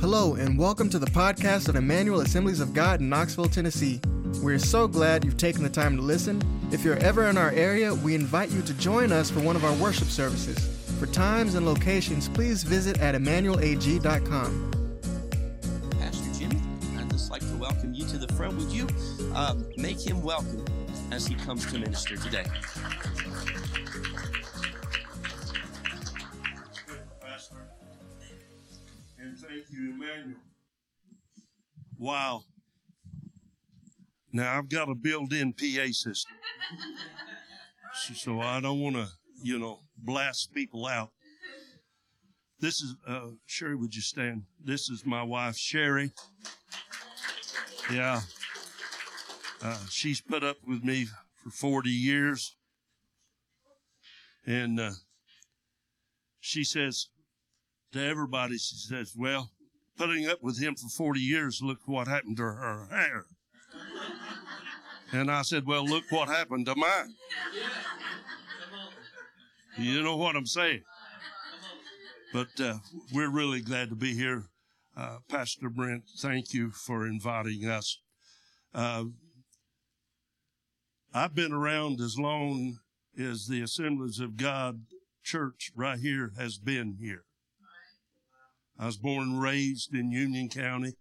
Hello, and welcome to the podcast of Emmanuel Assemblies of God in Knoxville, Tennessee. We're so glad you've taken the time to listen. If you're ever in our area, we invite you to join us for one of our worship services. For times and locations, please visit at emmanuelag.com. Pastor Jimmy, I'd just like to welcome you to the front. Would you uh, make him welcome as he comes to minister today? Wow. Now I've got a built-in PA system. So, I don't want to, you know, blast people out. This is, uh, Sherry, would you stand? This is my wife, Sherry. Yeah. Uh, she's put up with me for 40 years. And, uh, she says to everybody, she says, well, putting up with him for 40 years, look what happened to her hair. And I said, well, look what happened to mine. You know what I'm saying? But uh, we're really glad to be here. Uh, Pastor Brent, thank you for inviting us. Uh, I've been around as long as the Assemblies of God church right here has been here. I was born and raised in Union County.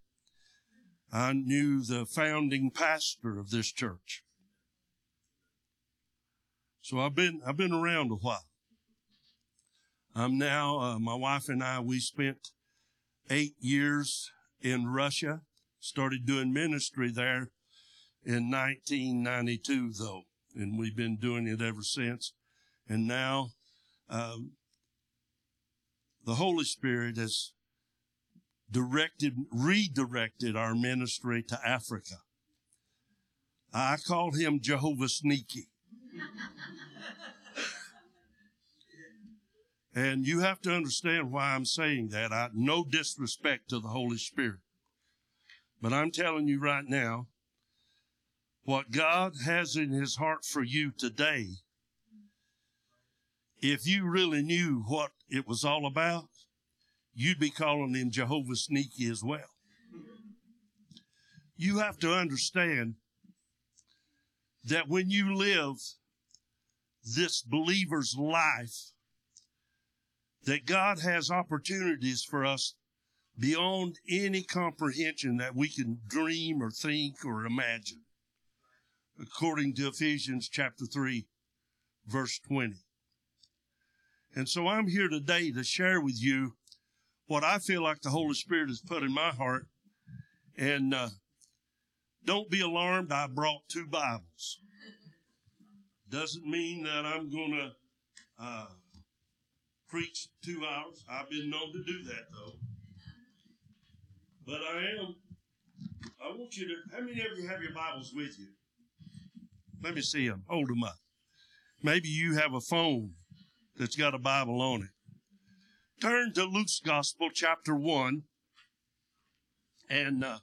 I knew the founding pastor of this church. So I've been, I've been around a while. I'm now, uh, my wife and I, we spent eight years in Russia, started doing ministry there in 1992 though, and we've been doing it ever since. And now, um, the Holy Spirit has directed, redirected our ministry to Africa. I call him Jehovah Sneaky. and you have to understand why I'm saying that. I no disrespect to the Holy Spirit. But I'm telling you right now, what God has in his heart for you today, if you really knew what it was all about, you'd be calling him Jehovah Sneaky as well. You have to understand that when you live this believer's life, that God has opportunities for us beyond any comprehension that we can dream or think or imagine, according to Ephesians chapter 3, verse 20. And so I'm here today to share with you what I feel like the Holy Spirit has put in my heart. And uh, don't be alarmed, I brought two Bibles. Doesn't mean that I'm going to uh, preach two hours. I've been known to do that, though. But I am. I want you to. How many of you have your Bibles with you? Let me see them. Hold them up. Maybe you have a phone that's got a Bible on it. Turn to Luke's Gospel, chapter 1. And uh,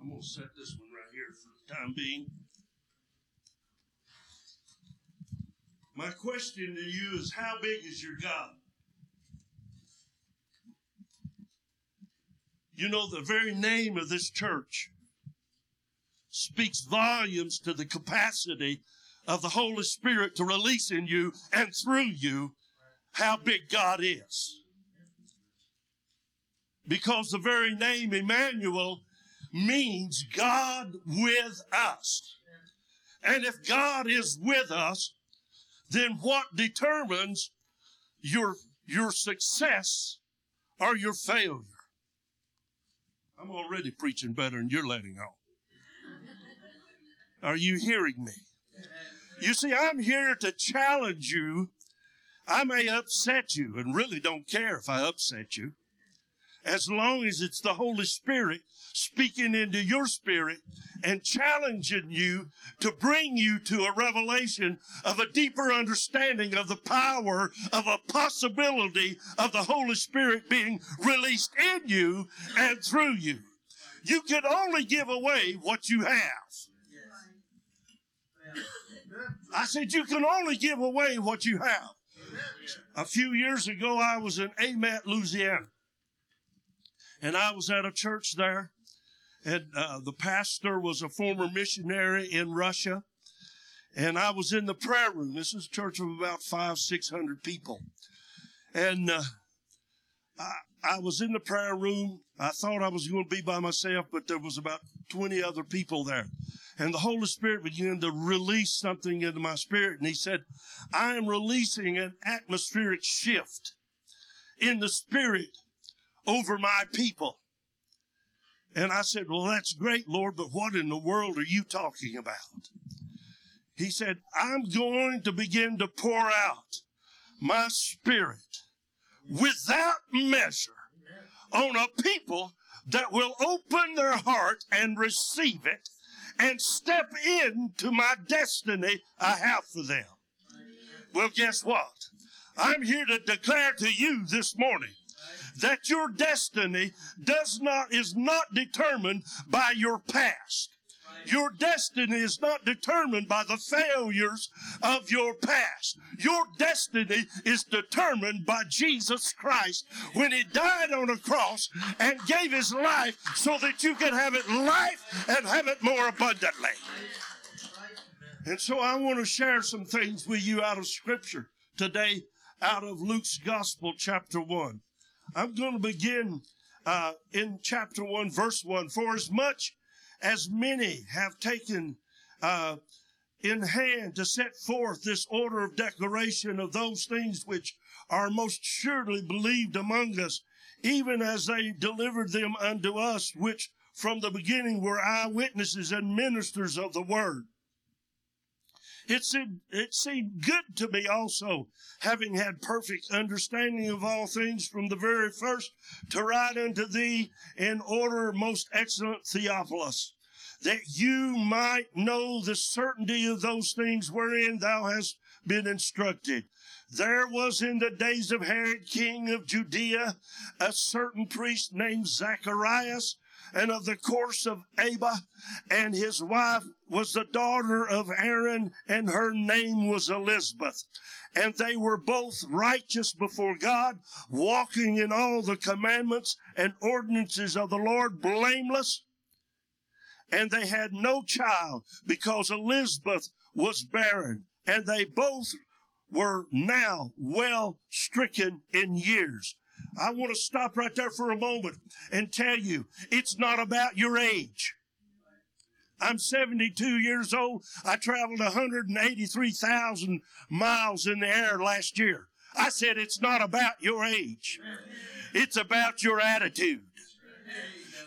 I'm going to set this one right here for the time being. My question to you is how big is your God? You know, the very name of this church speaks volumes to the capacity of the Holy Spirit to release in you and through you how big God is. Because the very name Emmanuel means God with us. And if God is with us, then what determines your, your success or your failure? I'm already preaching better than you're letting on. Are you hearing me? You see, I'm here to challenge you. I may upset you and really don't care if I upset you. As long as it's the Holy Spirit speaking into your spirit and challenging you to bring you to a revelation of a deeper understanding of the power of a possibility of the Holy Spirit being released in you and through you. You can only give away what you have. I said, you can only give away what you have. A few years ago, I was in Amite, Louisiana. And I was at a church there, and uh, the pastor was a former missionary in Russia, and I was in the prayer room. This is a church of about five, six hundred people, and uh, I, I was in the prayer room. I thought I was going to be by myself, but there was about twenty other people there, and the Holy Spirit began to release something into my spirit, and He said, "I am releasing an atmospheric shift in the spirit over my people." And I said, Well, that's great, Lord, but what in the world are you talking about? He said, I'm going to begin to pour out my spirit without measure on a people that will open their heart and receive it and step into my destiny I have for them. Well, guess what? I'm here to declare to you this morning that your destiny does not, is not determined by your past. Your destiny is not determined by the failures of your past. Your destiny is determined by Jesus Christ when He died on a cross and gave His life so that you can have it life and have it more abundantly. And so I want to share some things with you out of Scripture today, out of Luke's Gospel, chapter 1. I'm going to begin uh, in chapter 1, verse 1. For as much as many have taken uh, in hand to set forth this order of declaration of those things which are most surely believed among us, even as they delivered them unto us, which from the beginning were eyewitnesses and ministers of the word. It seemed, it seemed good to me also, having had perfect understanding of all things from the very first, to write unto thee in order, most excellent Theophilus, that you might know the certainty of those things wherein thou hast been instructed. There was in the days of Herod, king of Judea, a certain priest named Zacharias, and of the course of Abia, and his wife was the daughter of Aaron, and her name was Elizabeth. And they were both righteous before God, walking in all the commandments and ordinances of the Lord, blameless. And they had no child because Elizabeth was barren, and they both were now well stricken in years. I want to stop right there for a moment and tell you it's not about your age. I'm 72 years old. I traveled 183,000 miles in the air last year. I said it's not about your age. It's about your attitude.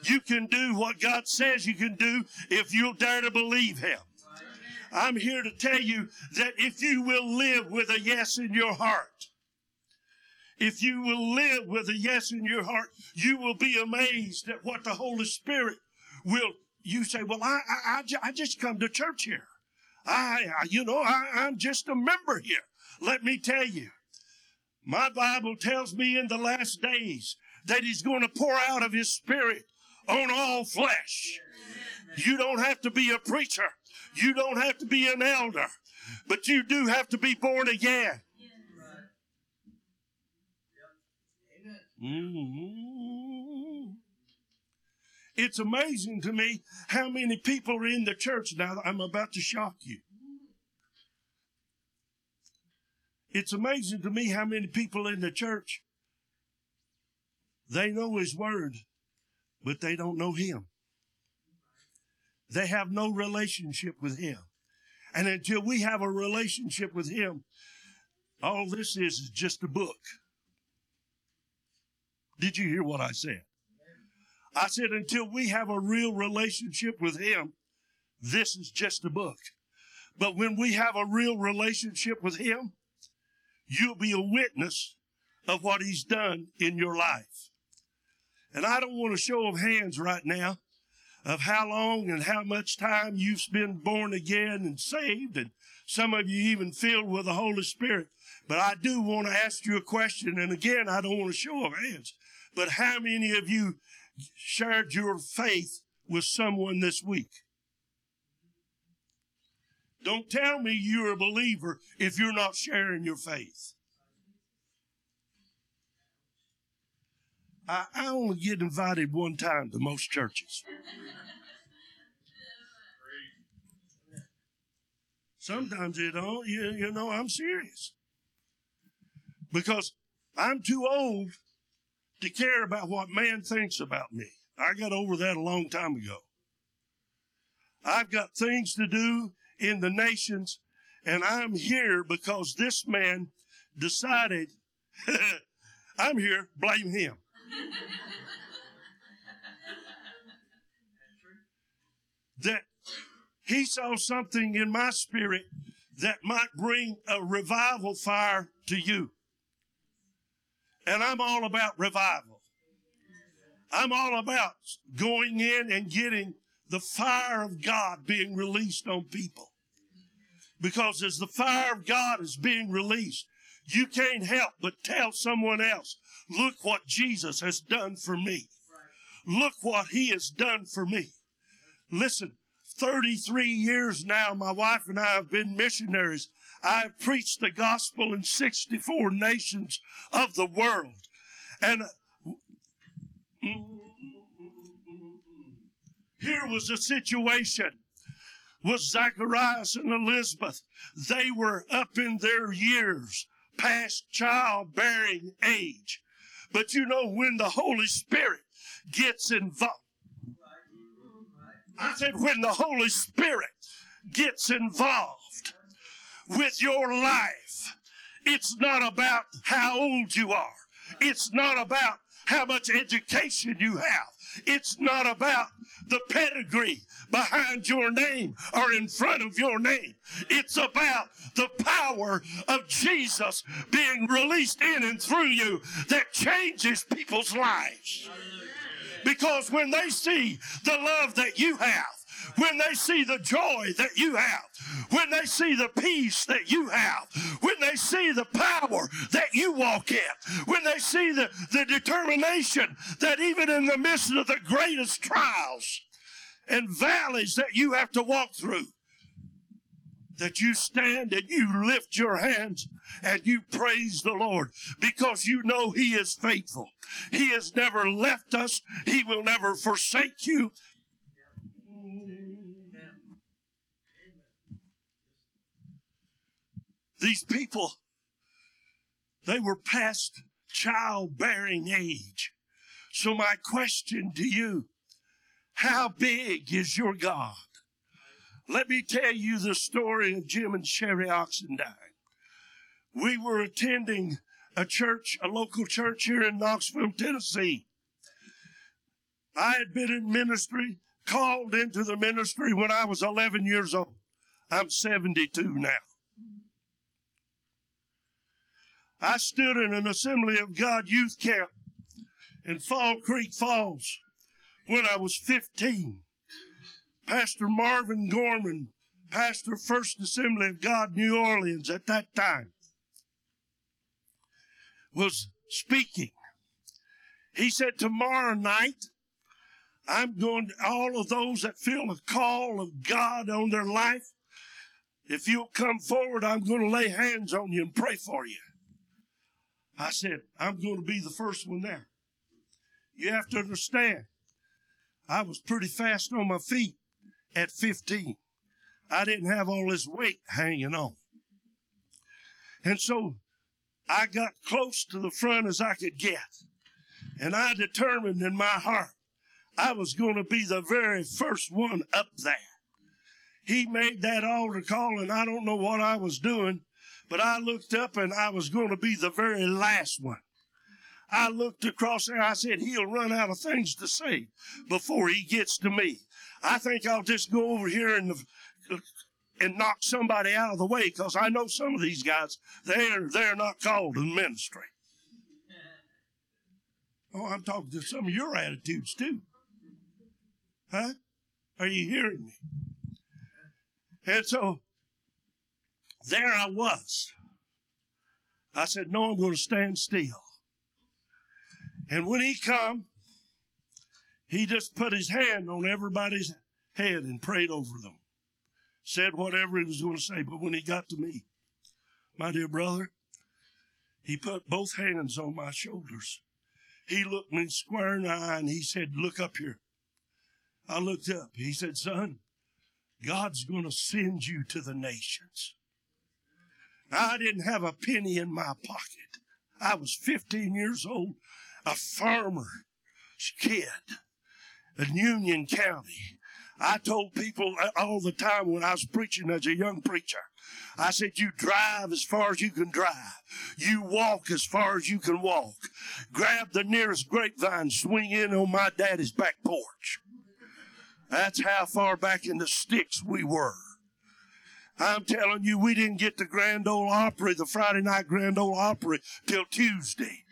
You can do what God says you can do if you'll dare to believe Him. I'm here to tell you that if you will live with a yes in your heart, if you will live with a yes in your heart, you will be amazed at what the Holy Spirit will. You say, well, I, I, I, just come to church here. I, I you know, I, I'm just a member here. Let me tell you, my Bible tells me in the last days that He's going to pour out of His Spirit on all flesh. You don't have to be a preacher. You don't have to be an elder, but you do have to be born again. Mm-hmm. It's amazing to me how many people are in the church now. I'm about to shock you. It's amazing to me how many people in the church they know his word, but they don't know him. They have no relationship with him. And until we have a relationship with him, all this is is just a book. Did you hear what I said? I said, until we have a real relationship with Him, this is just a book. But when we have a real relationship with Him, you'll be a witness of what He's done in your life. And I don't want a show of hands right now of how long and how much time you've been born again and saved, and some of you even filled with the Holy Spirit. But I do want to ask you a question, and again, I don't want a show of hands. But how many of you shared your faith with someone this week? Don't tell me you're a believer if you're not sharing your faith. I, I only get invited one time to most churches. Sometimes you don't, you, you know, I'm serious. Because I'm too old to care about what man thinks about me. I got over that a long time ago. I've got things to do in the nations, and I'm here because this man decided I'm here, blame him. that he saw something in my spirit that might bring a revival fire to you. And I'm all about revival. I'm all about going in and getting the fire of God being released on people. Because as the fire of God is being released, you can't help but tell someone else, look what Jesus has done for me. Look what he has done for me. Listen, 33 years now, my wife and I have been missionaries. I've preached the gospel in 64 nations of the world. And here was a situation with Zacharias and Elizabeth. They were up in their years, past childbearing age. But you know, when the Holy Spirit gets involved, I said, when the Holy Spirit gets involved with your life, it's not about how old you are. It's not about how much education you have. It's not about the pedigree behind your name or in front of your name. It's about the power of Jesus being released in and through you that changes people's lives. Because when they see the love that you have, when they see the joy that you have, when they see the peace that you have, when they see the power that you walk in, when they see the, the determination that even in the midst of the greatest trials and valleys that you have to walk through, that you stand and you lift your hands and you praise the Lord because you know He is faithful. He has never left us. He will never forsake you. These people, they were past childbearing age. So my question to you, how big is your God? Let me tell you the story of Jim and Sherry Oxendine. We were attending a church, a local church here in Knoxville, Tennessee. I had been in ministry, called into the ministry when I was 11 years old. I'm 72 now. I stood in an Assembly of God youth camp in Fall Creek Falls when I was 15. Pastor Marvin Gorman, pastor First Assembly of God New Orleans at that time, was speaking. He said, Tomorrow night, I'm going to, all of those that feel a call of God on their life, if you'll come forward, I'm going to lay hands on you and pray for you. I said, I'm going to be the first one there. You have to understand, I was pretty fast on my feet at 15. I didn't have all this weight hanging on. And so I got close to the front as I could get. And I determined in my heart I was going to be the very first one up there. He made that altar call, and I don't know what I was doing, but I looked up and I was going to be the very last one. I looked across there. I said, He'll run out of things to say before he gets to me. I think I'll just go over here and, uh, and knock somebody out of the way because I know some of these guys, they're, they're not called in ministry. Oh, I'm talking to some of your attitudes too. Huh? Are you hearing me? And so there I was. I said, No, I'm going to stand still. And when he come, he just put his hand on everybody's head and prayed over them. Said whatever he was going to say. But when he got to me, my dear brother, he put both hands on my shoulders he looked me square in the eye and he said, Look up here. I looked up. He said, Son, God's going to send you to the nations. I didn't have a penny in my pocket. I was 15 years old, a farmer's kid in Union County. I told people uh, all the time when I was preaching as a young preacher, I said, you drive as far as you can drive. You walk as far as you can walk. Grab the nearest grapevine, swing in on my daddy's back porch. That's how far back in the sticks we were. I'm telling you, we didn't get the Grand Ole Opry, the Friday night Grand Ole Opry, till Tuesday.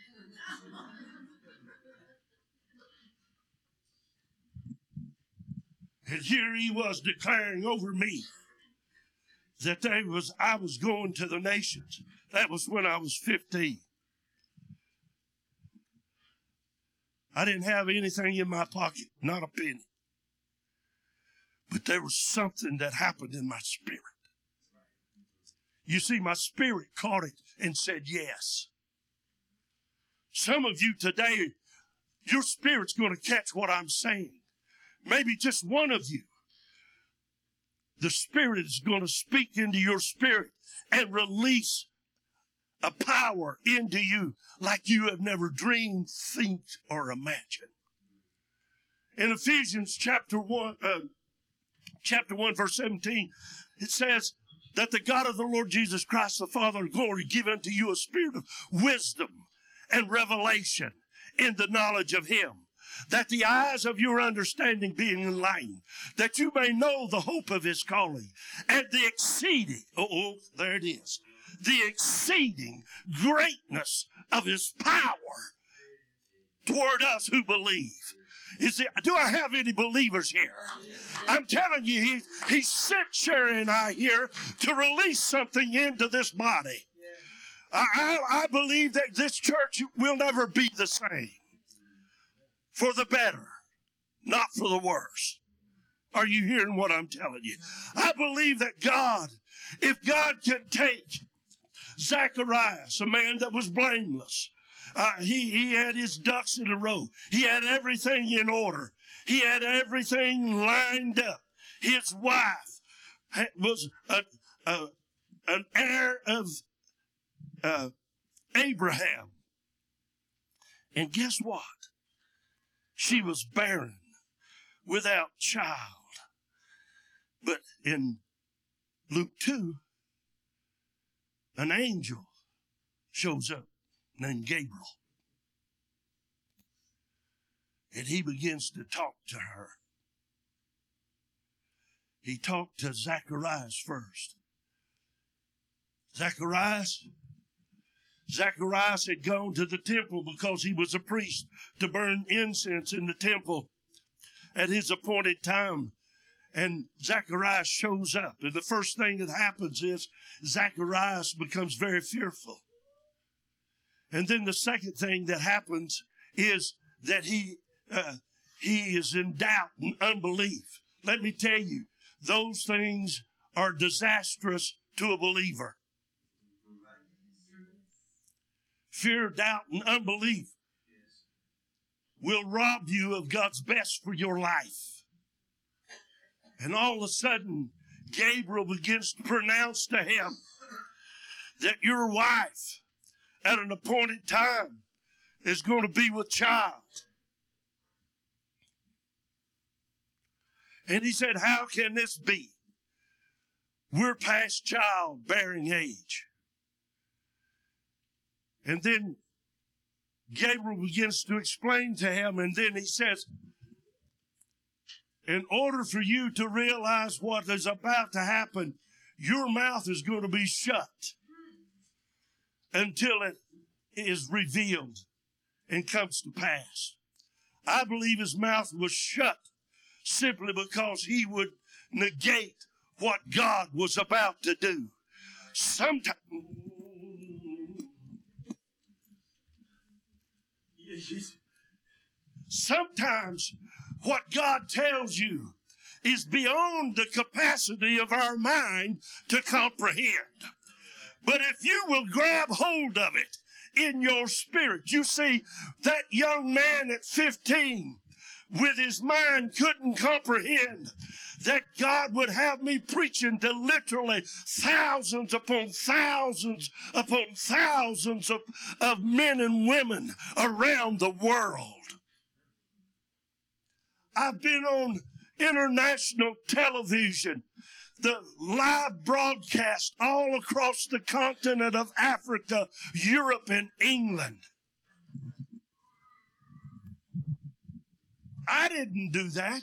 And here he was declaring over me that they was I was going to the nations. That was when I was 15. I didn't have anything in my pocket, not a penny. But there was something that happened in my spirit. You see, my spirit caught it and said yes. Some of you today, your spirit's going to catch what I'm saying. Maybe just one of you. The Spirit is going to speak into your spirit and release a power into you like you have never dreamed, think, or imagined. In Ephesians chapter 1, uh, chapter 1, verse 17, it says that the God of the Lord Jesus Christ, the Father of glory, give unto you a spirit of wisdom and revelation in the knowledge of Him that the eyes of your understanding being enlightened, that you may know the hope of his calling and the exceeding, oh, there it is, the exceeding greatness of his power toward us who believe. Is it, do I have any believers here? I'm telling you, he, he sent Sherry and I here to release something into this body. I, I, I believe that this church will never be the same for the better, not for the worse. Are you hearing what I'm telling you? I believe that God, if God can take Zacharias, a man that was blameless, uh, he, he had his ducks in a row. He had everything in order. He had everything lined up. His wife was a, a, an heir of uh, Abraham. And guess what? she was barren without child. But in Luke 2, an angel shows up named Gabriel. And he begins to talk to her. He talked to Zacharias first. Zacharias, Zacharias had gone to the temple because he was a priest to burn incense in the temple at his appointed time. And Zacharias shows up. And the first thing that happens is Zacharias becomes very fearful. And then the second thing that happens is that he, uh, he is in doubt and unbelief. Let me tell you, those things are disastrous to a believer fear, doubt, and unbelief will rob you of God's best for your life. And all of a sudden, Gabriel begins to pronounce to him that your wife at an appointed time is going to be with child. And he said, How can this be? We're past childbearing age. And then Gabriel begins to explain to him, and then he says, In order for you to realize what is about to happen, your mouth is going to be shut until it is revealed and comes to pass. I believe his mouth was shut simply because he would negate what God was about to do. Sometimes Sometimes what God tells you is beyond the capacity of our mind to comprehend. But if you will grab hold of it in your spirit. You see, that young man at 15 with his mind couldn't comprehend that God would have me preaching to literally thousands upon thousands upon thousands of, of men and women around the world. I've been on international television, the live broadcast all across the continent of Africa, Europe, and England. I didn't do that.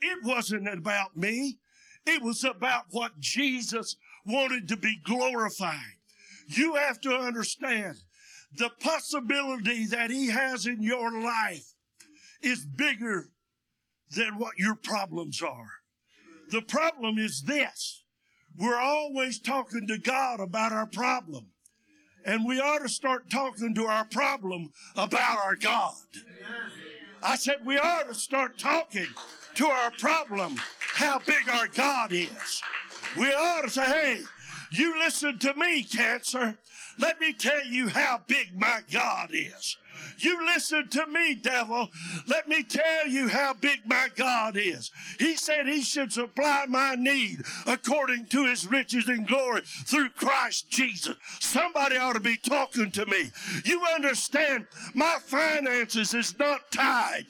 It wasn't about me. It was about what Jesus wanted to be glorified. You have to understand the possibility that he has in your life is bigger than what your problems are. The problem is this. We're always talking to God about our problem. And we ought to start talking to our problem about our God. I said we ought to start talking to our problem how big our God is. We ought to say, hey, you listen to me, cancer. Let me tell you how big my God is. You listen to me, devil. Let me tell you how big my God is. He said he should supply my need according to his riches and glory through Christ Jesus. Somebody ought to be talking to me. You understand, my finances is not tied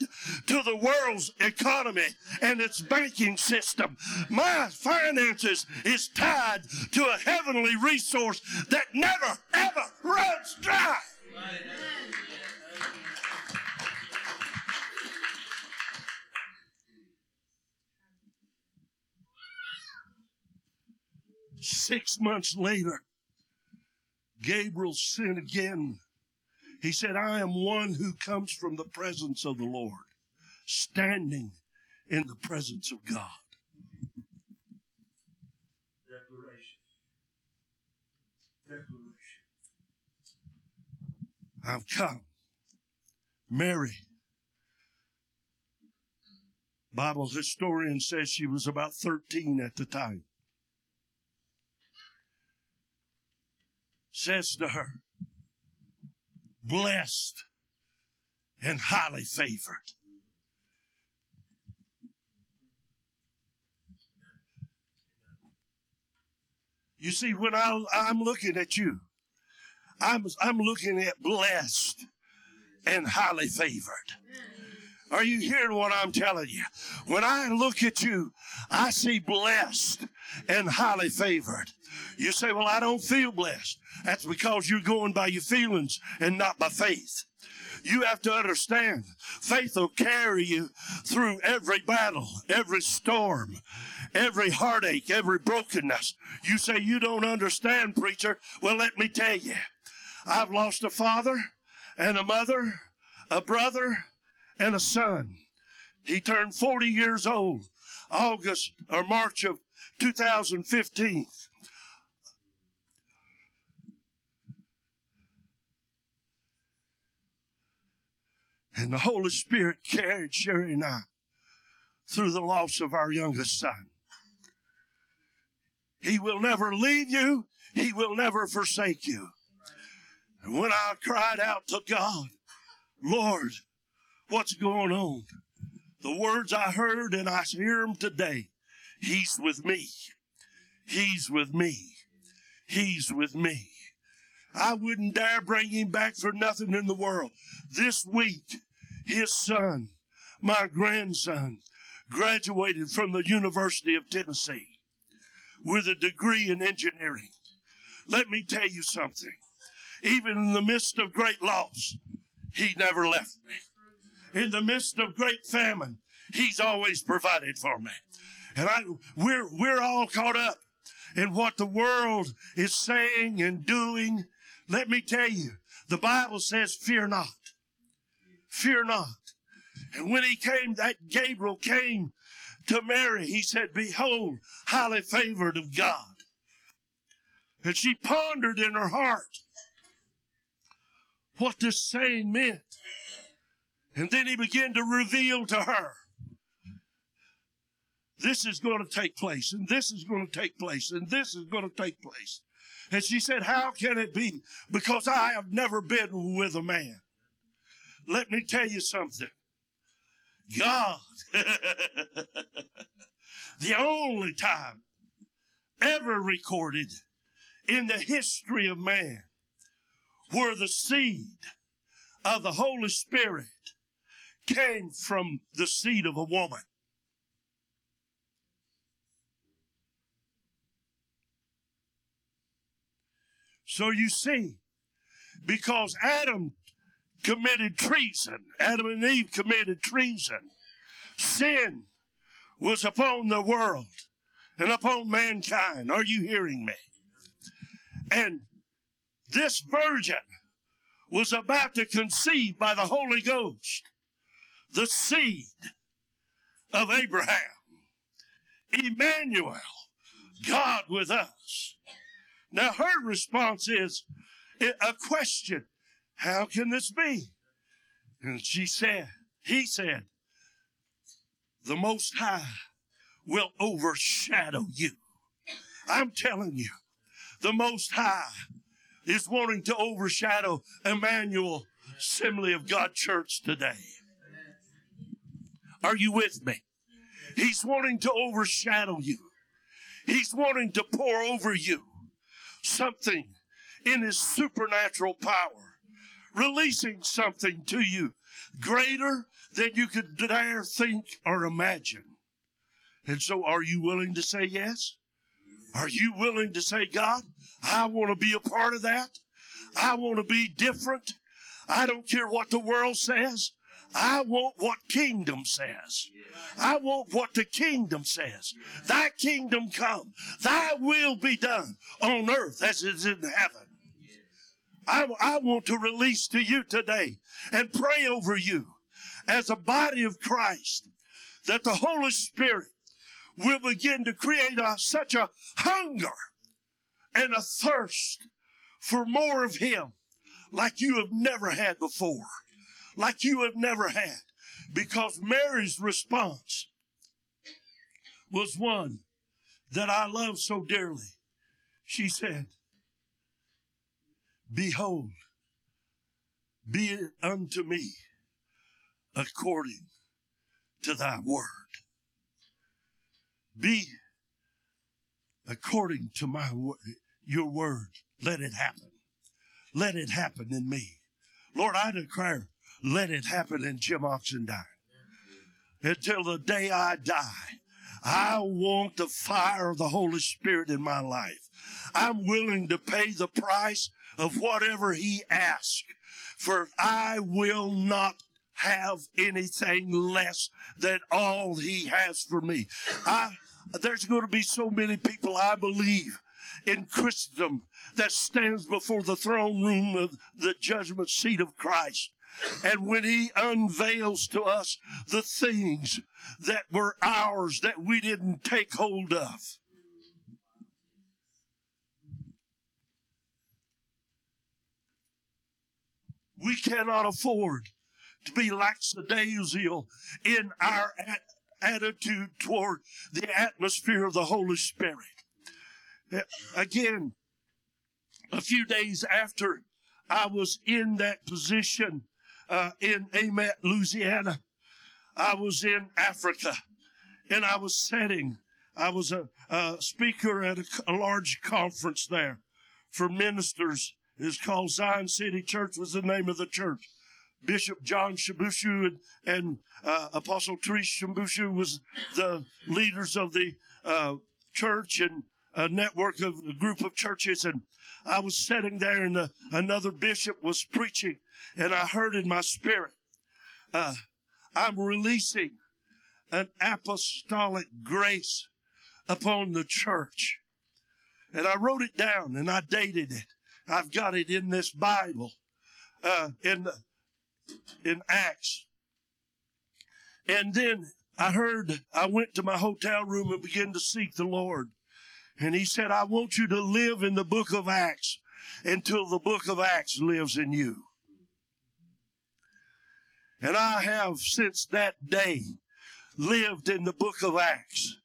to the world's economy and its banking system. My finances is tied to a heavenly resource that never, ever runs dry. Six months later, Gabriel sent again. He said, I am one who comes from the presence of the Lord, standing in the presence of God. Declaration. Declaration. I've come. Mary. Bible historian says she was about 13 at the time. Says to her, blessed and highly favored. You see, when I, am looking at you, I'm, I'm looking at blessed and highly favored. Are you hearing what I'm telling you? When I look at you, I see blessed and highly favored. You say, Well, I don't feel blessed. That's because you're going by your feelings and not by faith. You have to understand, faith will carry you through every battle, every storm, every heartache, every brokenness. You say you don't understand, preacher. Well, let me tell you. I've lost a father and a mother, a brother and a son. He turned 40 years old, August or March of 2015. And the Holy Spirit carried Sherry and I through the loss of our youngest son. He will never leave you. He will never forsake you. And when I cried out to God, Lord, what's going on? The words I heard and I hear them today. He's with me. He's with me. He's with me. I wouldn't dare bring him back for nothing in the world. This week, his son, my grandson, graduated from the University of Tennessee with a degree in engineering. Let me tell you something. Even in the midst of great loss, he never left me. In the midst of great famine, he's always provided for me. And I, we're, we're all caught up in what the world is saying and doing let me tell you, the Bible says, fear not. Fear not. And when he came, that Gabriel came to Mary, he said, behold, highly favored of God. And she pondered in her heart what this saying meant. And then he began to reveal to her this is going to take place, and this is going to take place, and this is going to take place. And she said, How can it be? Because I have never been with a man. Let me tell you something. God, the only time ever recorded in the history of man where the seed of the Holy Spirit came from the seed of a woman. So you see, because Adam committed treason, Adam and Eve committed treason, sin was upon the world and upon mankind. Are you hearing me? And this virgin was about to conceive by the Holy Ghost the seed of Abraham, Emmanuel, God with us. Now, her response is a question How can this be? And she said, He said, The Most High will overshadow you. I'm telling you, the Most High is wanting to overshadow Emmanuel Assembly of God Church today. Are you with me? He's wanting to overshadow you. He's wanting to pour over you something in his supernatural power, releasing something to you greater than you could dare think or imagine. And so, are you willing to say yes? Are you willing to say, God, I want to be a part of that? I want to be different. I don't care what the world says. I want what kingdom says. I want what the kingdom says. Thy kingdom come. Thy will be done on earth as it is in heaven. I, I want to release to you today and pray over you as a body of Christ that the Holy Spirit will begin to create a, such a hunger and a thirst for more of Him like you have never had before like you have never had. Because Mary's response was one that I love so dearly. She said, Behold, be it unto me according to thy word. Be according to my your word. Let it happen. Let it happen in me. Lord, I declare let it happen in Jim Oxendine. Until the day I die, I want the fire of the Holy Spirit in my life. I'm willing to pay the price of whatever He asks, for I will not have anything less than all He has for me. I, there's going to be so many people I believe in Christendom that stands before the throne room of the judgment seat of Christ. And when he unveils to us the things that were ours that we didn't take hold of. We cannot afford to be lackadaisical in our attitude toward the atmosphere of the Holy Spirit. Again, a few days after I was in that position, uh, in Amite, Louisiana. I was in Africa and I was setting. I was a, a speaker at a, a, large conference there for ministers. It's called Zion City Church was the name of the church. Bishop John Shabushu and, and uh, Apostle Therese Shabushu was the leaders of the uh, church and a network of a group of churches. And I was sitting there and uh, another bishop was preaching and I heard in my spirit, uh, I'm releasing an apostolic grace upon the church. And I wrote it down and I dated it. I've got it in this Bible, uh, in, in Acts. And then I heard, I went to my hotel room and began to seek the Lord. And he said, I want you to live in the book of Acts until the book of Acts lives in you. And I have since that day lived in the book of Acts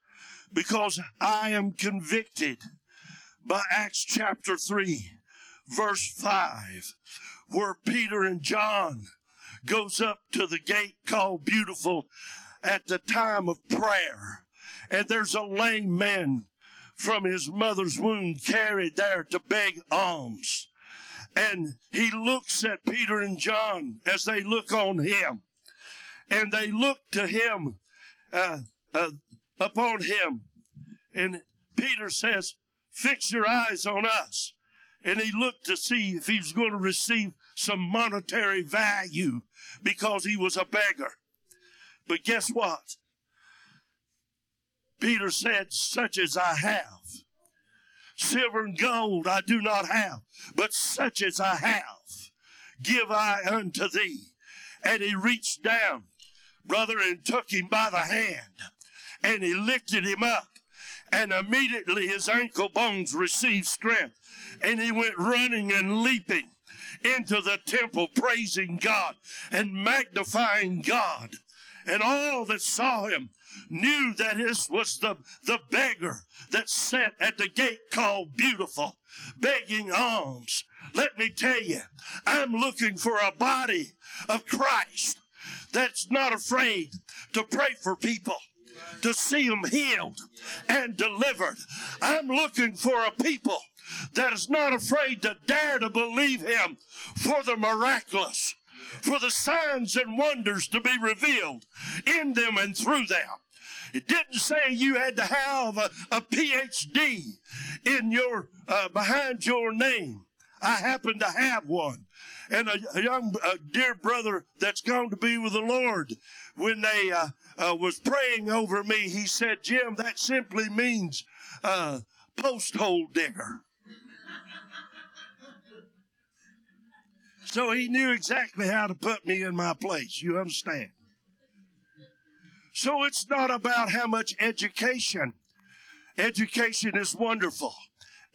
because I am convicted by Acts chapter 3, verse 5, where Peter and John goes up to the gate called Beautiful at the time of prayer. And there's a lame man from his mother's womb carried there to beg alms. And he looks at Peter and John as they look on him. And they look to him, uh, uh, upon him. And Peter says, Fix your eyes on us. And he looked to see if he was going to receive some monetary value because he was a beggar. But guess what? Peter said, Such as I have. Silver and gold I do not have, but such as I have, give I unto thee. And he reached down, brother, and took him by the hand, and he lifted him up. And immediately his ankle bones received strength, and he went running and leaping into the temple, praising God and magnifying God. And all that saw him knew that this was the, the beggar that sat at the gate called Beautiful, begging alms. Let me tell you, I'm looking for a body of Christ that's not afraid to pray for people to see them healed and delivered. I'm looking for a people that is not afraid to dare to believe him for the miraculous, for the signs and wonders to be revealed in them and through them. It didn't say you had to have a, a PhD in your uh, behind your name. I happen to have one. And a, a young, a dear brother that's gone to be with the Lord, when they uh, uh, was praying over me, he said, "Jim, that simply means uh, post hole digger." so he knew exactly how to put me in my place. You understand? So it's not about how much education. Education is wonderful.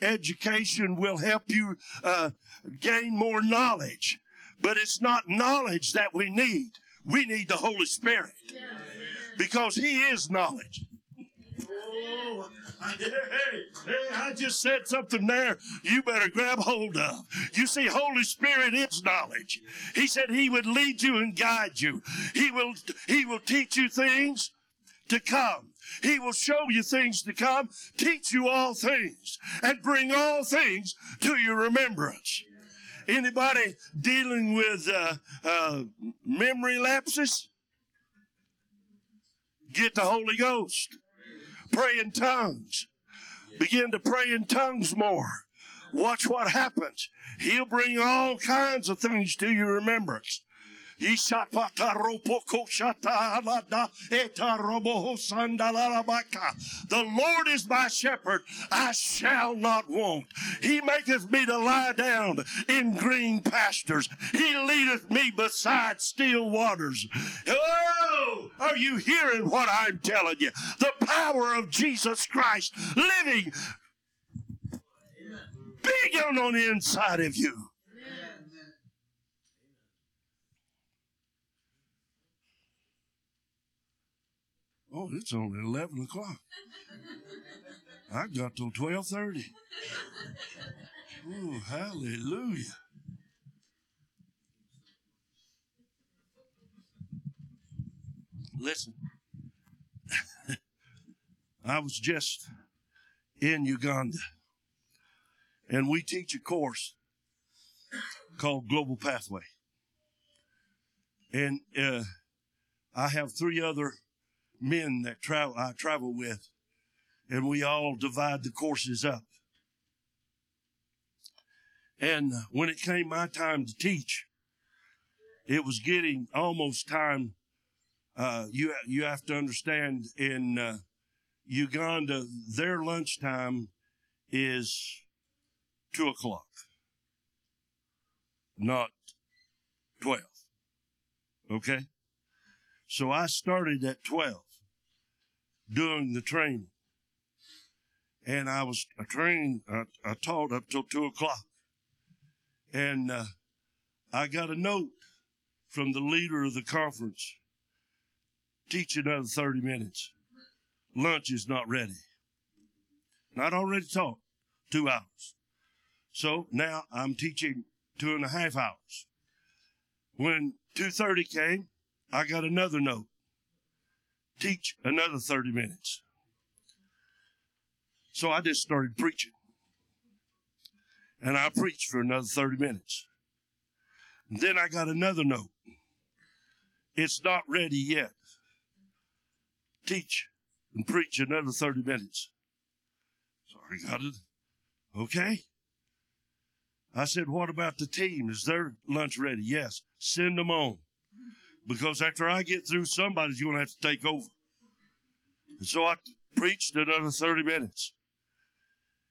Education will help you uh, gain more knowledge, but it's not knowledge that we need. We need the Holy Spirit because He is knowledge. Oh, hey, hey, I just said something there you better grab hold of. You see, Holy Spirit is knowledge. He said He would lead you and guide you. He will, He will teach you things to come. He will show you things to come, teach you all things, and bring all things to your remembrance. Anybody dealing with uh, uh, memory lapses? Get the Holy Ghost. Pray in tongues. Begin to pray in tongues more. Watch what happens. He'll bring all kinds of things to your remembrance. The Lord is my shepherd, I shall not want. He maketh me to lie down in green pastures. He leadeth me beside still waters. Oh, are you hearing what I'm telling you? The power of Jesus Christ living big on the inside of you. Oh, it's only eleven o'clock. I got till twelve thirty. Oh, hallelujah. Listen, I was just in Uganda, and we teach a course called Global Pathway. And uh, I have three other men that travel, I travel with, and we all divide the courses up. And when it came my time to teach, it was getting almost time. Uh, you you have to understand in uh, Uganda, their lunchtime is two o'clock, not twelve. Okay, so I started at twelve doing the training. And I was trained, I, I taught up till two o'clock. And uh, I got a note from the leader of the conference teach another 30 minutes. Lunch is not ready. Not already taught. two hours. So now I'm teaching two and a half hours. When 2.30 came, I got another note. Teach another 30 minutes. So I just started preaching. And I preached for another 30 minutes. And then I got another note. It's not ready yet. Teach and preach another 30 minutes. So I got it. Okay. I said, what about the team? Is their lunch ready? Yes. Send them on. Because after I get through, somebody's going to have to take over. And so I preached another 30 minutes.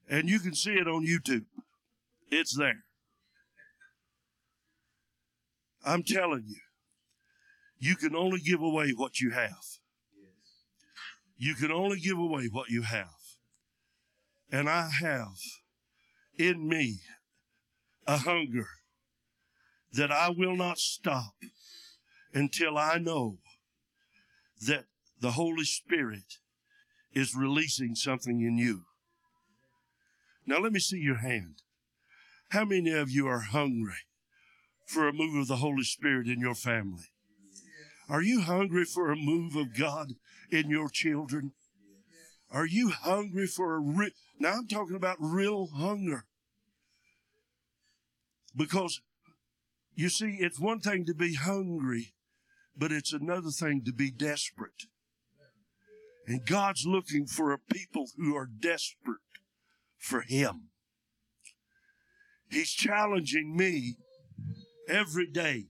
And you can see it on YouTube. It's there. I'm telling you, you can only give away what you have. You can only give away what you have. And I have in me a hunger that I will not stop until I know that the Holy Spirit is releasing something in you. Now, let me see your hand. How many of you are hungry for a move of the Holy Spirit in your family? Are you hungry for a move of God in your children? Are you hungry for a real, now I'm talking about real hunger. Because you see, it's one thing to be hungry, but it's another thing to be desperate. And God's looking for a people who are desperate for Him. He's challenging me every day.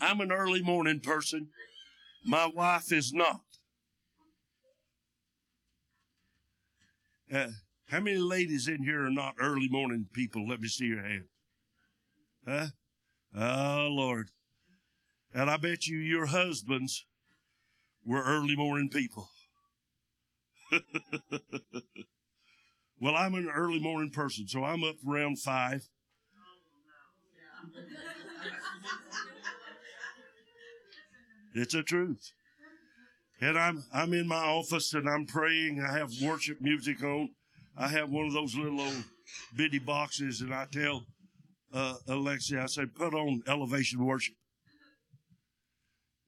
I'm an early morning person. My wife is not. Uh, how many ladies in here are not early morning people? Let me see your hand. Huh? Oh, Lord. And I bet you your husbands were early morning people. well, I'm an early morning person, so I'm up around five. It's a truth. And I'm I'm in my office and I'm praying. I have worship music on. I have one of those little old bitty boxes, and I tell uh, Alexia, I say, put on elevation worship.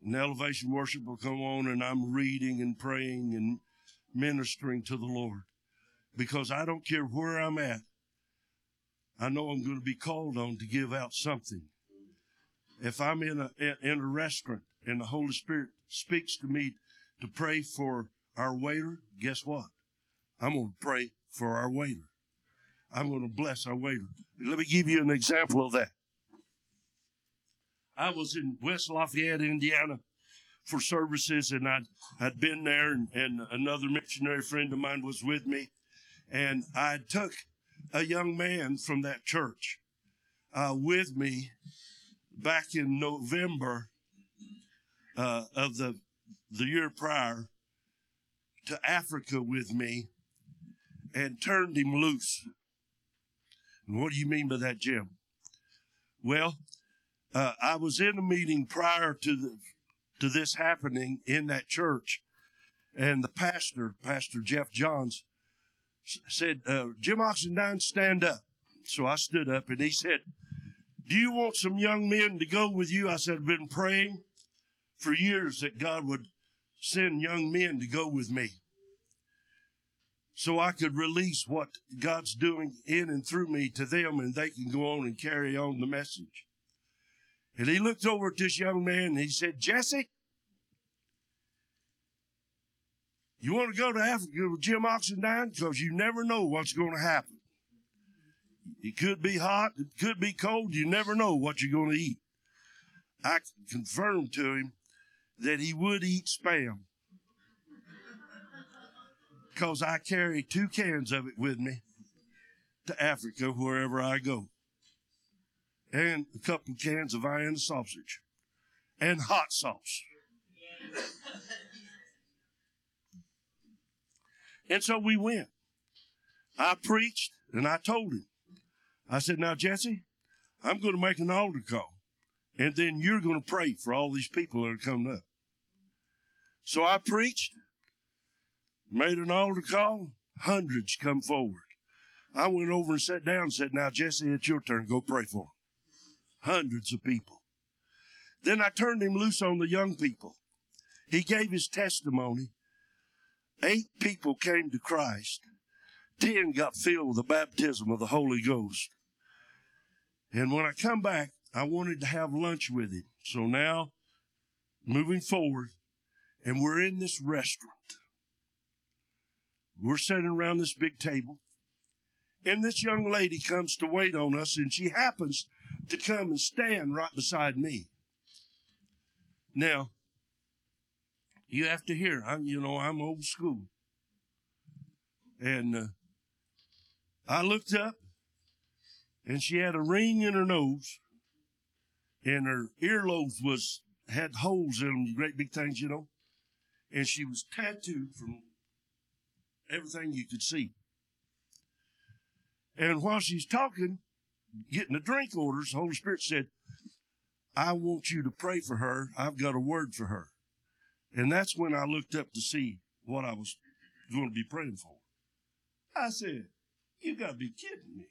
And elevation worship will come on, and I'm reading and praying and ministering to the Lord because I don't care where I'm at. I know I'm going to be called on to give out something. If I'm in a in a restaurant and the Holy Spirit speaks to me to pray for our waiter, guess what? I'm going to pray for our waiter. I'm going to bless our waiter. Let me give you an example of that. I was in West Lafayette, Indiana for services, and I'd, I'd been there, and, and another missionary friend of mine was with me. And I took a young man from that church uh, with me back in November uh, of the the year prior to Africa with me and turned him loose. And what do you mean by that, Jim? Well, uh, I was in a meeting prior to the to this happening in that church, and the pastor, Pastor Jeff Johns, said, uh, "Jim Oxendine, stand up." So I stood up, and he said, "Do you want some young men to go with you?" I said, "I've been praying for years that God would send young men to go with me." so I could release what God's doing in and through me to them and they can go on and carry on the message. And he looked over at this young man and he said, Jesse, you want to go to Africa with Jim Oxendine? Because you never know what's going to happen. It could be hot, it could be cold, you never know what you're going to eat. I confirmed to him that he would eat spam because I carry two cans of it with me to Africa wherever I go. And a couple cans of Vienna sausage and hot sauce. and so we went. I preached and I told him, I said, Now, Jesse, I'm going to make an altar call. And then you're going to pray for all these people that are coming up. So I preached made an altar call, Hundreds come forward. I went over and sat down and said, Now, Jesse, it's your turn. Go pray for them. Hundreds of people. Then I turned him loose on the young people. He gave his testimony. Eight people came to Christ. Ten got filled with the baptism of the Holy Ghost. And when I come back, I wanted to have lunch with him. So now, moving forward, and we're in this restaurant. We're sitting around this big table. And this young lady comes to wait on us, and she happens to come and stand right beside me. Now, you have to hear, I'm, you know, I'm old school. And uh, I looked up, and she had a ring in her nose, and her earlobes was had holes in them, great big things, you know. And she was tattooed from everything you could see. And while she's talking, getting the drink orders, the Holy Spirit said, I want you to pray for her. I've got a word for her. And that's when I looked up to see what I was going to be praying for. I said, You got to be kidding me.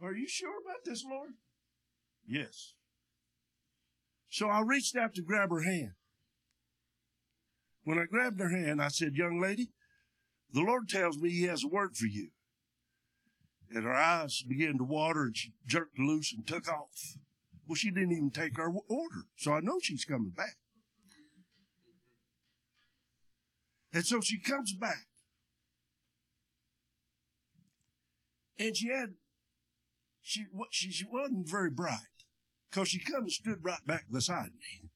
Are you sure about this, Lord? Yes. So I reached out to grab her hand. When I grabbed her hand, I said, Young lady, the Lord tells me He has a word for you. And her eyes began to water and she jerked loose and took off. Well, she didn't even take our order, so I know she's coming back. And so she comes back. And she had, she, she, she wasn't very bright because she come and stood right back beside me.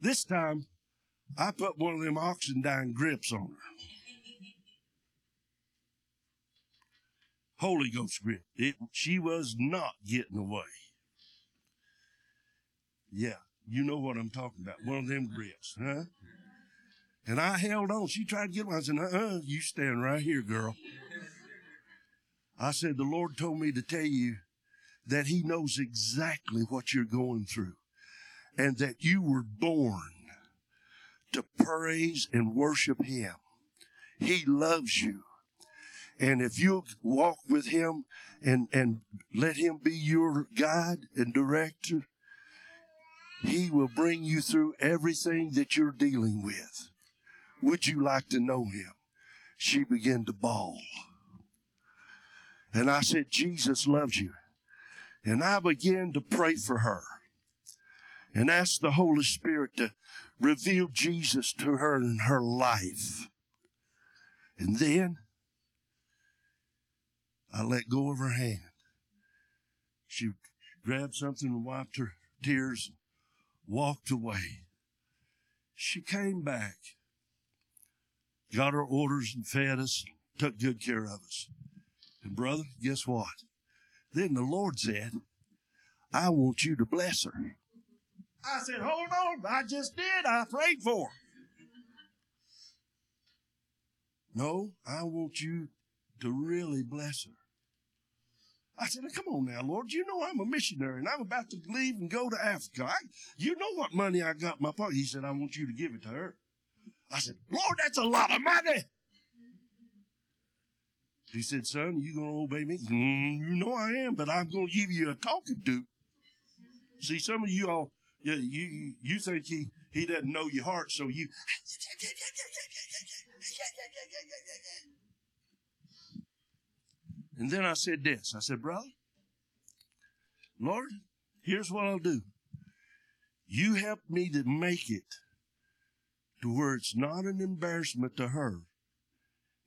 This time, I put one of them oxendine grips on her. Holy Ghost grip. It, she was not getting away. Yeah, you know what I'm talking about. One of them grips, huh? And I held on. She tried to get away. I said, uh-uh, you stand right here, girl. I said, the Lord told me to tell you that he knows exactly what you're going through and that you were born to praise and worship him. He loves you. And if you walk with him and, and let him be your guide and director, he will bring you through everything that you're dealing with. Would you like to know him? She began to bawl. And I said, Jesus loves you. And I began to pray for her and ask the Holy Spirit to reveal Jesus to her in her life. And then I let go of her hand. She grabbed something and wiped her tears and walked away. She came back, got her orders and fed us, took good care of us. And brother, guess what? Then the Lord said, I want you to bless her. I said, hold on, I just did. I prayed for her. No, I want you to really bless her. I said, come on now, Lord. You know I'm a missionary and I'm about to leave and go to Africa. I, you know what money I got in my pocket. He said, I want you to give it to her. I said, Lord, that's a lot of money. He said, son, you going to obey me? Mm, you know I am, but I'm going to give you a talking to. See, some of you all, yeah, you, you think he, he doesn't know your heart, so you. And then I said this I said, Brother, Lord, here's what I'll do. You help me to make it to where it's not an embarrassment to her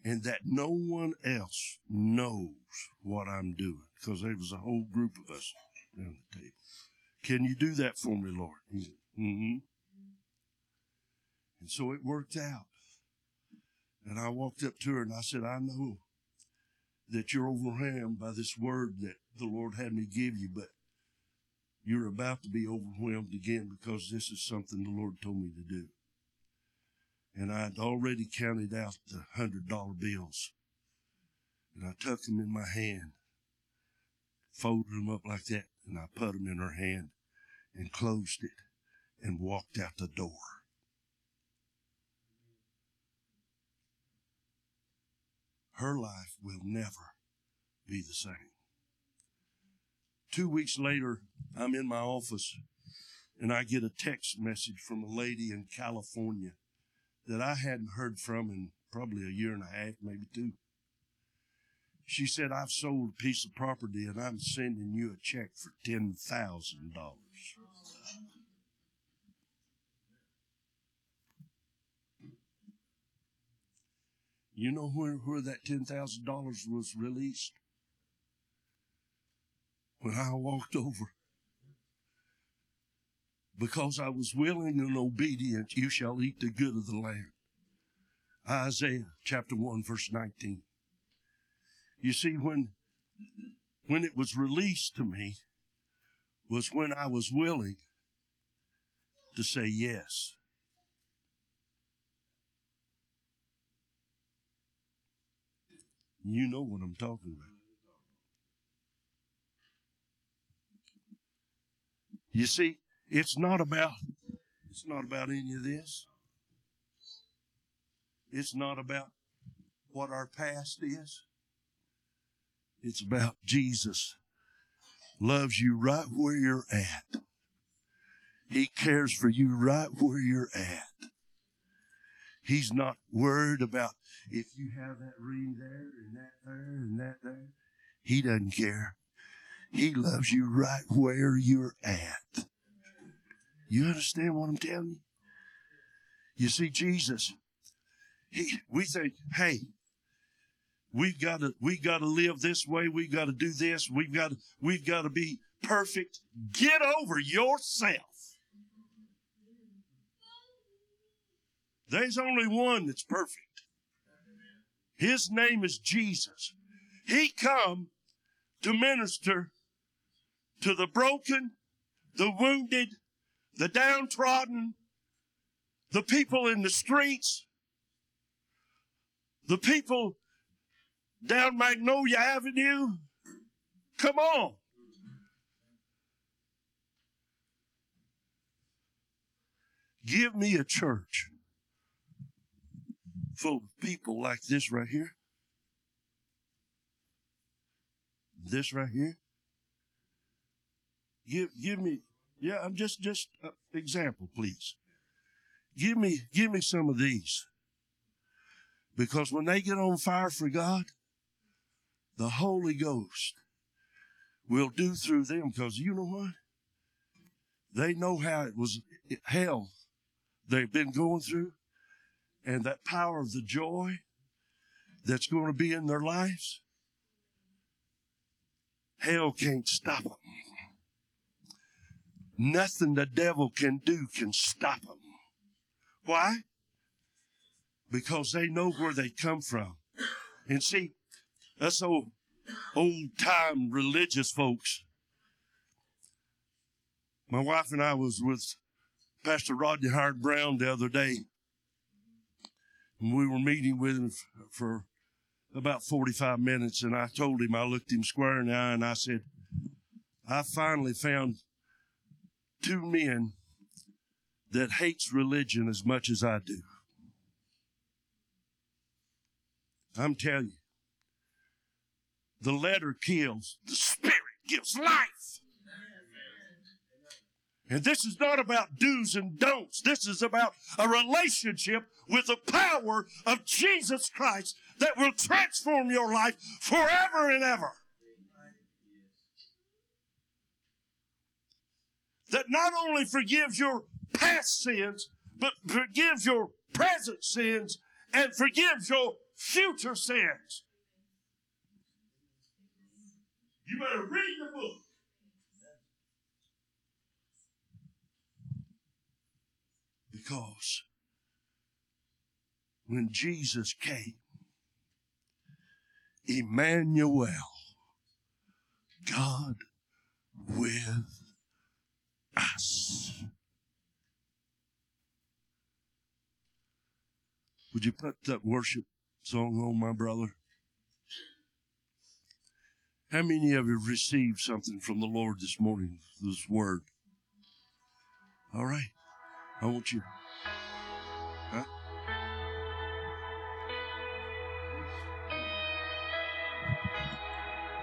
and that no one else knows what I'm doing because there was a whole group of us around the table. Can you do that for me, Lord? He said, mm-hmm. And so it worked out. And I walked up to her and I said, I know that you're overwhelmed by this word that the Lord had me give you, but you're about to be overwhelmed again because this is something the Lord told me to do. And I'd already counted out the hundred dollar bills. And I tucked them in my hand, folded them up like that, and I put them in her hand and closed it and walked out the door. Her life will never be the same. Two weeks later, I'm in my office and I get a text message from a lady in California that I hadn't heard from in probably a year and a half, maybe two. She said, I've sold a piece of property and I'm sending you a check for $10,000. You know where, where that $10,000 was released? When I walked over. Because I was willing and obedient, you shall eat the good of the land. Isaiah chapter 1, verse 19. You see, when, when it was released to me was when I was willing to say yes. You know what I'm talking about. You see, it's not about it's not about any of this. It's not about what our past is. It's about Jesus loves you right where you're at. He cares for you right where you're at. He's not worried about if you have that ring there and that there and that there. He doesn't care. He loves you right where you're at. You understand what I'm telling you? You see, Jesus, he, we think, hey, we've got to, we've got to live this way. We've got to do this. We've got to, we've got to be perfect. Get over yourself. There's only one that's perfect. His name is Jesus. He come to minister to the broken, the wounded, the downtrodden, the people in the streets, the people down Magnolia Avenue. Come on. Give me a church full of people like this right here. This right here. Give, give me, yeah, I'm just, just uh, example, please. Give me, give me some of these. Because when they get on fire for God, the Holy Ghost will do through them. Because you know what? They know how it was hell they've been going through and that power of the joy that's going to be in their lives. Hell can't stop them. Nothing the devil can do can stop them. Why? Because they know where they come from. And see, us old, old time religious folks. My wife and I was with Pastor Rodney Howard-Browne the other day. We were meeting with him for about 45 minutes. And I told him, I looked him square in the eye and I said, I finally found two men that hates religion as much as I do. I'm telling you, the letter kills, the spirit gives life. And this is not about do's and don'ts. This is about a relationship with the power of Jesus Christ that will transform your life forever and ever. That not only forgives your past sins, but forgives your present sins and forgives your future sins. You better read the book. Because when Jesus came, Emmanuel, God with us. Would you put that worship song on, my brother? How many of you received something from the Lord this morning, this word? All right. I want you.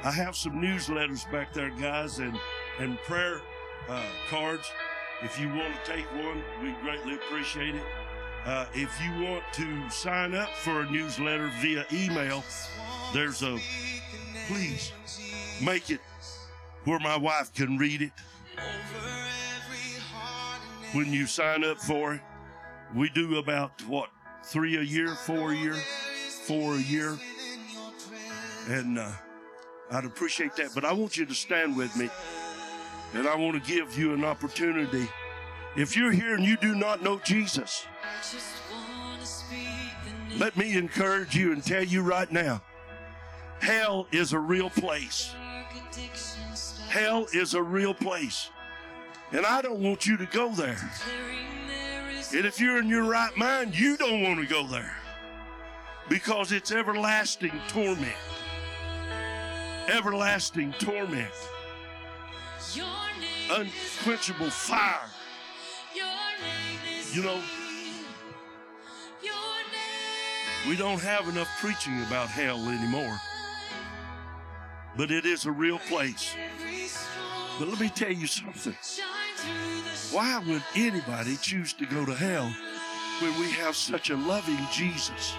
I have some newsletters back there, guys, and and prayer uh, cards. If you want to take one, we greatly appreciate it. Uh, if you want to sign up for a newsletter via email, there's a please make it where my wife can read it when you sign up for it. We do about what three a year, four a year, four a year, and uh, I'd appreciate that. But I want you to stand with me, and I want to give you an opportunity. If you're here and you do not know Jesus, let me encourage you and tell you right now hell is a real place. Hell is a real place. And I don't want you to go there. And if you're in your right mind, you don't want to go there because it's everlasting torment. Everlasting torment. Unquenchable fire. You know, we don't have enough preaching about hell anymore. But it is a real place. But let me tell you something. Why would anybody choose to go to hell when we have such a loving Jesus?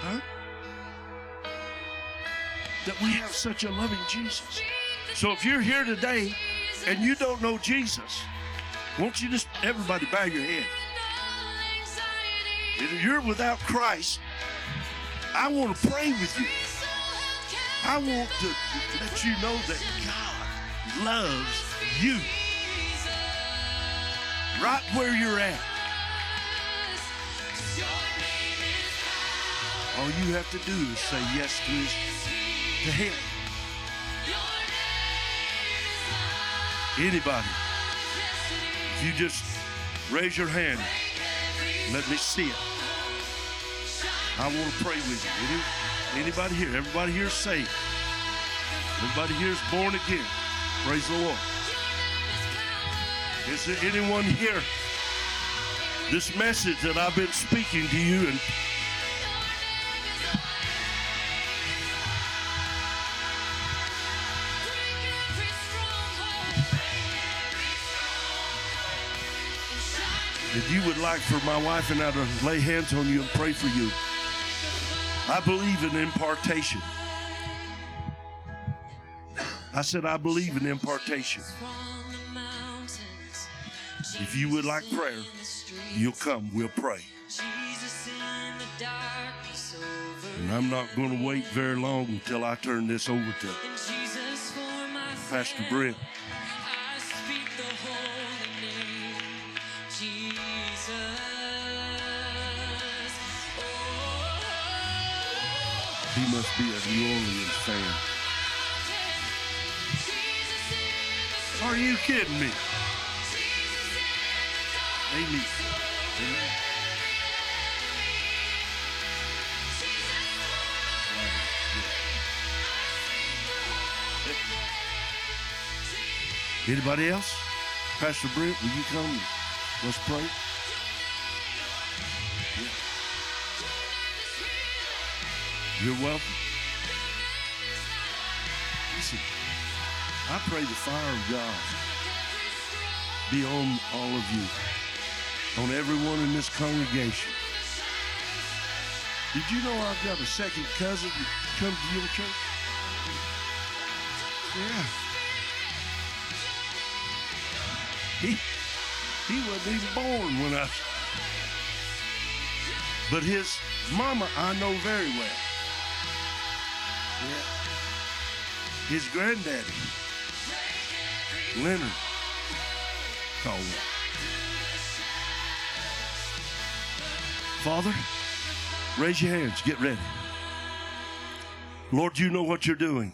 Huh? That we have such a loving Jesus. So if you're here today and you don't know Jesus, won't you just, everybody, bow your head? If you're without Christ, I want to pray with you. I want to let you know that God loves you right where you're at. All you have to do is say yes to his to him. Anybody, if you just raise your hand, let me see it. I want to pray with you. Any, anybody here? Everybody here is saved. Everybody here is born again. Praise the Lord. Is there anyone here? This message that I've been speaking to you and If you would like for my wife and I to lay hands on you and pray for you, I believe in impartation. I said, I believe in impartation. If you would like prayer, you'll come. We'll pray. And I'm not going to wait very long until I turn this over to Pastor Brent. New Orleans fan. Are you kidding me? Amen. Anybody else? Pastor Brent, will you come? Let's pray. You're welcome. I pray the fire of God be on all of you, on everyone in this congregation. Did you know I've got a second cousin that comes to your church? Yeah. He he wasn't even born when I but his mama I know very well. Yeah. His granddaddy, Leonard Caldwell. Father, raise your hands. Get ready. Lord, you know what you're doing.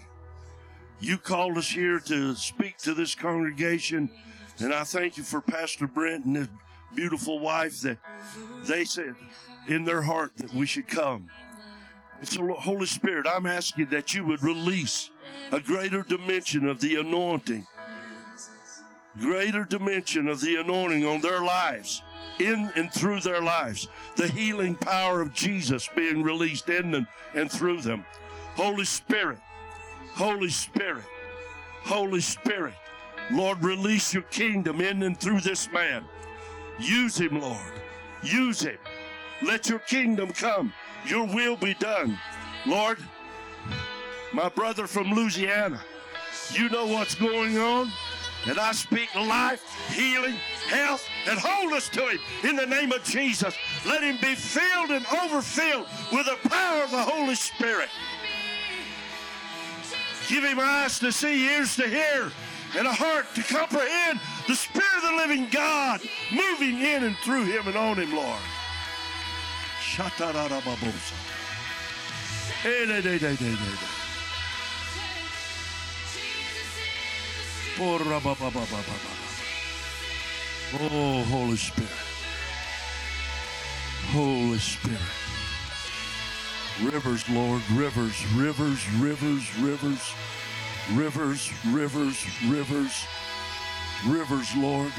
You called us here to speak to this congregation, and I thank you for Pastor Brent and his beautiful wife that they said in their heart that we should come. So, Holy Spirit, I'm asking that you would release a greater dimension of the anointing, greater dimension of the anointing on their lives, in and through their lives. The healing power of Jesus being released in them and through them. Holy Spirit, Holy Spirit, Holy Spirit, Lord, release your kingdom in and through this man. Use him, Lord. Use him. Let your kingdom come. Your will be done. Lord, my brother from Louisiana, you know what's going on. And I speak life, healing, health, and wholeness to him in the name of Jesus. Let him be filled and overfilled with the power of the Holy Spirit. Give him eyes to see, ears to hear, and a heart to comprehend the Spirit of the living God moving in and through him and on him, Lord. Hey, Oh, Holy Spirit. Holy Spirit. Rivers, Lord, rivers, rivers, rivers, rivers, rivers, rivers, rivers, rivers, rivers, Lord.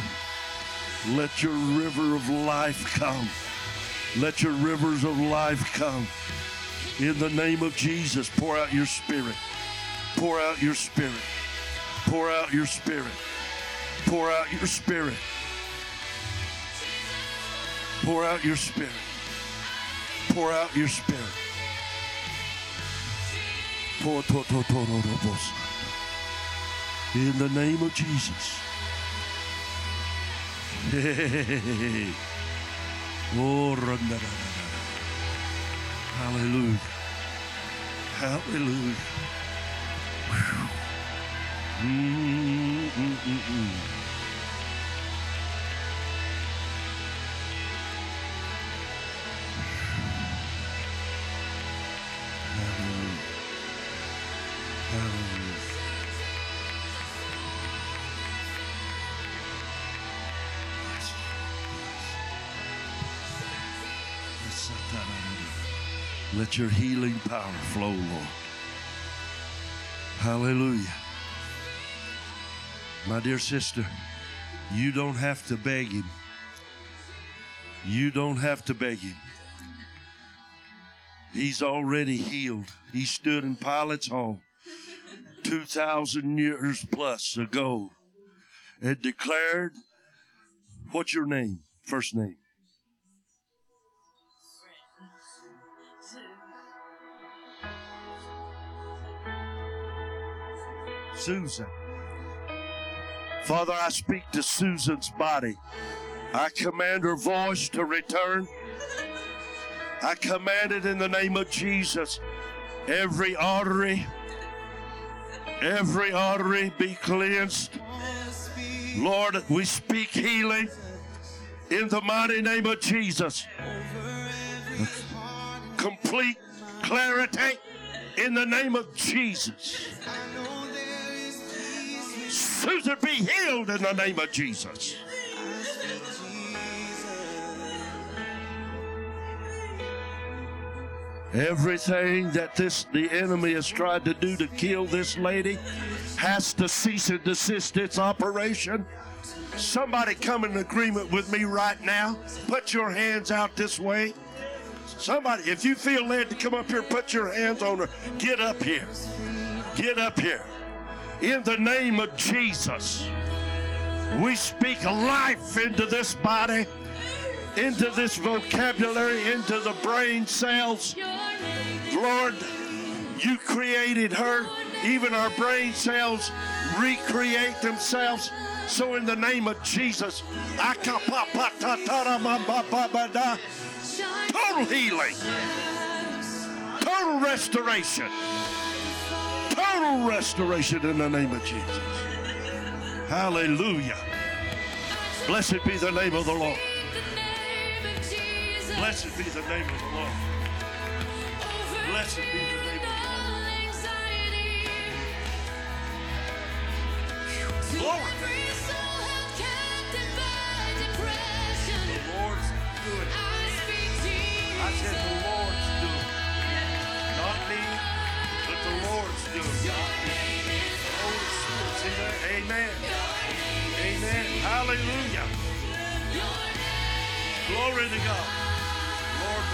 Let your river of life come. Let your rivers of life come. In the name of Jesus, pour out your spirit. Pour out your spirit. Pour out your spirit. Pour out your spirit. Pour out your spirit. Pour out your spirit. Pour, to, ro, ro, bos. In the name of Jesus. Oh, da, da. Hallelujah. Hallelujah. Whew. Let your healing power flow, Lord. Hallelujah. My dear sister, you don't have to beg him. You don't have to beg him. He's already healed. He stood in Pilate's hall 2,000 years plus ago and declared, What's your name? First name. Susan. Father, I speak to Susan's body. I command her voice to return. I command it in the name of Jesus. Every artery, every artery be cleansed. Lord, we speak healing in the mighty name of Jesus. Complete clarity in the name of Jesus. Susan be healed in the name of Jesus. Everything that this the enemy has tried to do to kill this lady has to cease and desist its operation. Somebody come in agreement with me right now. Put your hands out this way. Somebody, if you feel led to come up here, put your hands on her. Get up here. Get up here. In the name of Jesus, we speak life into this body, into this vocabulary, into the brain cells. Lord, you created her. Even our brain cells recreate themselves. So in the name of Jesus, total healing, total restoration, total restoration in the name of Jesus. Hallelujah. Blessed be the name of the Lord. Blessed be the name of the Lord. Blessed be the name of the Lord. Glory. The Lord's it. I said the Lord's it. Not me, but the Lord's doing Amen. Amen. Hallelujah. Glory to God. Lord,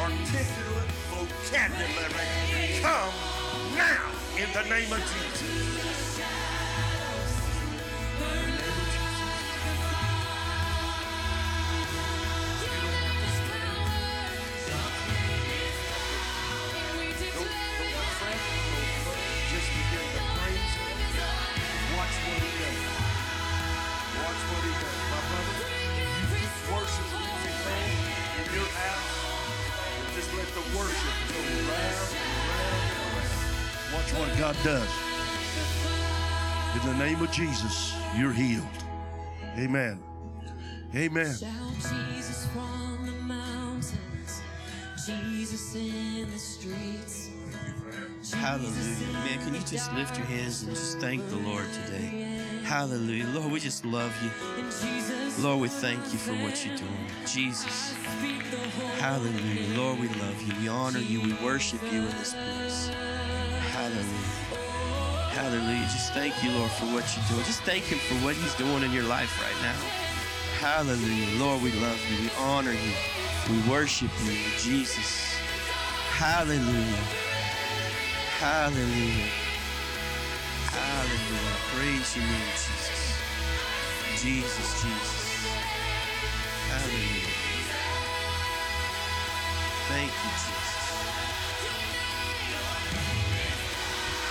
articulate vocabulary come now in the name of Jesus. Around. Watch what God does. In the name of Jesus, you're healed. Amen. Amen. Jesus from the mountains, Jesus in the streets. Hallelujah. Man, can you just lift your hands and just thank the Lord today? Hallelujah. Lord, we just love you. Lord, we thank you for what you're doing. Jesus. speak the whole Hallelujah. Lord, we love you. We honor you. We worship you in this place. Hallelujah. Just thank you, Lord, for what you're doing. Just thank him for what he's doing in your life right now. Hallelujah. Lord, we love you. We honor you. We worship you, Jesus. Hallelujah. Hallelujah. Hallelujah. Praise your name, Jesus. Jesus, Jesus. Hallelujah. Thank you, Jesus.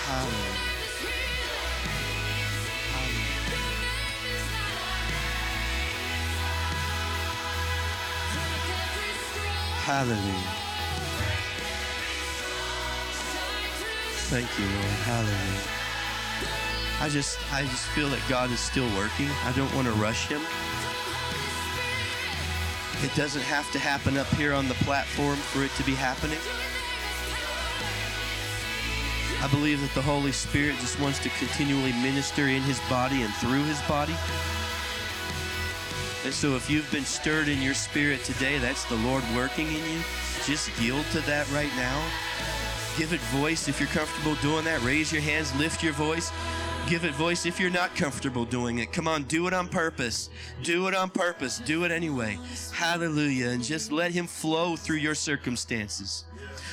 Hallelujah. Hallelujah. Thank you, Lord. Hallelujah. I just I just feel that God is still working. I don't want to rush him. It doesn't have to happen up here on the platform for it to be happening. I believe that the Holy Spirit just wants to continually minister in his body and through his body. And so if you've been stirred in your spirit today, that's the Lord working in you. Just yield to that right now. Give it voice if you're comfortable doing that. Raise your hands, lift your voice. Give it voice if you're not comfortable doing it. Come on, do it on purpose. Do it on purpose. Do it anyway. Hallelujah. And just let Him flow through your circumstances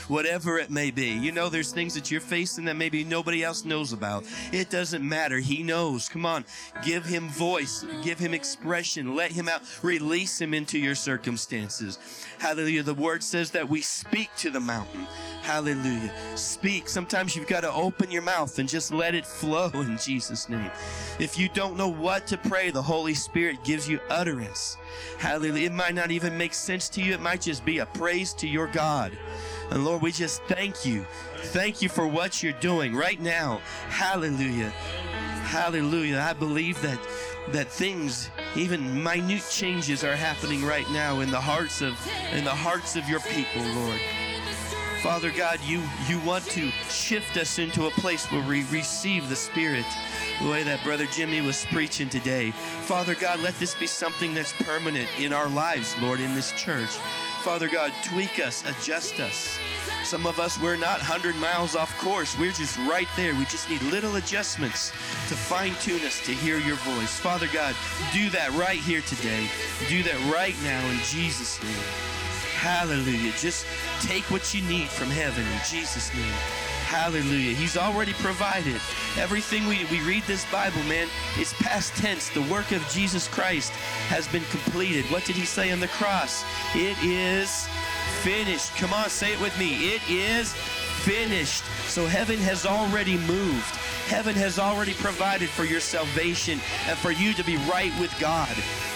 whatever it may be. You know, there's things that you're facing that maybe nobody else knows about. It doesn't matter. He knows. Come on, give him voice, give him expression, let him out, release him into your circumstances. Hallelujah. The word says that we speak to the mountain. Hallelujah. Speak. Sometimes you've got to open your mouth and just let it flow in Jesus' name. If you don't know what to pray, the Holy Spirit gives you utterance. Hallelujah. It might not even make sense to you, it might just be a praise to your God. And Lord, we just thank you. Thank you for what you're doing right now. Hallelujah. Hallelujah. I believe that that things, even minute changes are happening right now in the hearts of in the hearts of your people, Lord. Father God, you you want to shift us into a place where we receive the Spirit. The way that Brother Jimmy was preaching today. Father God, let this be something that's permanent in our lives, Lord, in this church. Father God, tweak us, adjust us. Some of us, we're not 100 miles off course. We're just right there. We just need little adjustments to fine tune us to hear your voice. Father God, do that right here today. Do that right now in Jesus' name. Hallelujah. Just take what you need from heaven in Jesus' name. Hallelujah. He's already provided. Everything we, we read this Bible, man, it's past tense. The work of Jesus Christ has been completed. What did he say on the cross? It is finished. Come on, say it with me. It is finished. So heaven has already moved. Heaven has already provided for your salvation and for you to be right with God.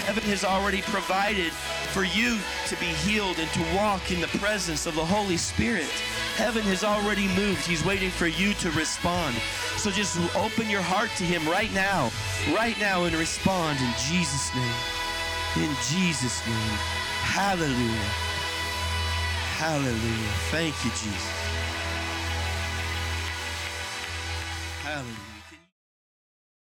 Heaven has already provided for you to be healed and to walk in the presence of the Holy Spirit. Heaven has already moved. He's waiting for you to respond. So just open your heart to Him right now, right now, and respond in Jesus' name. In Jesus' name. Hallelujah. Hallelujah. Thank you, Jesus. Hallelujah.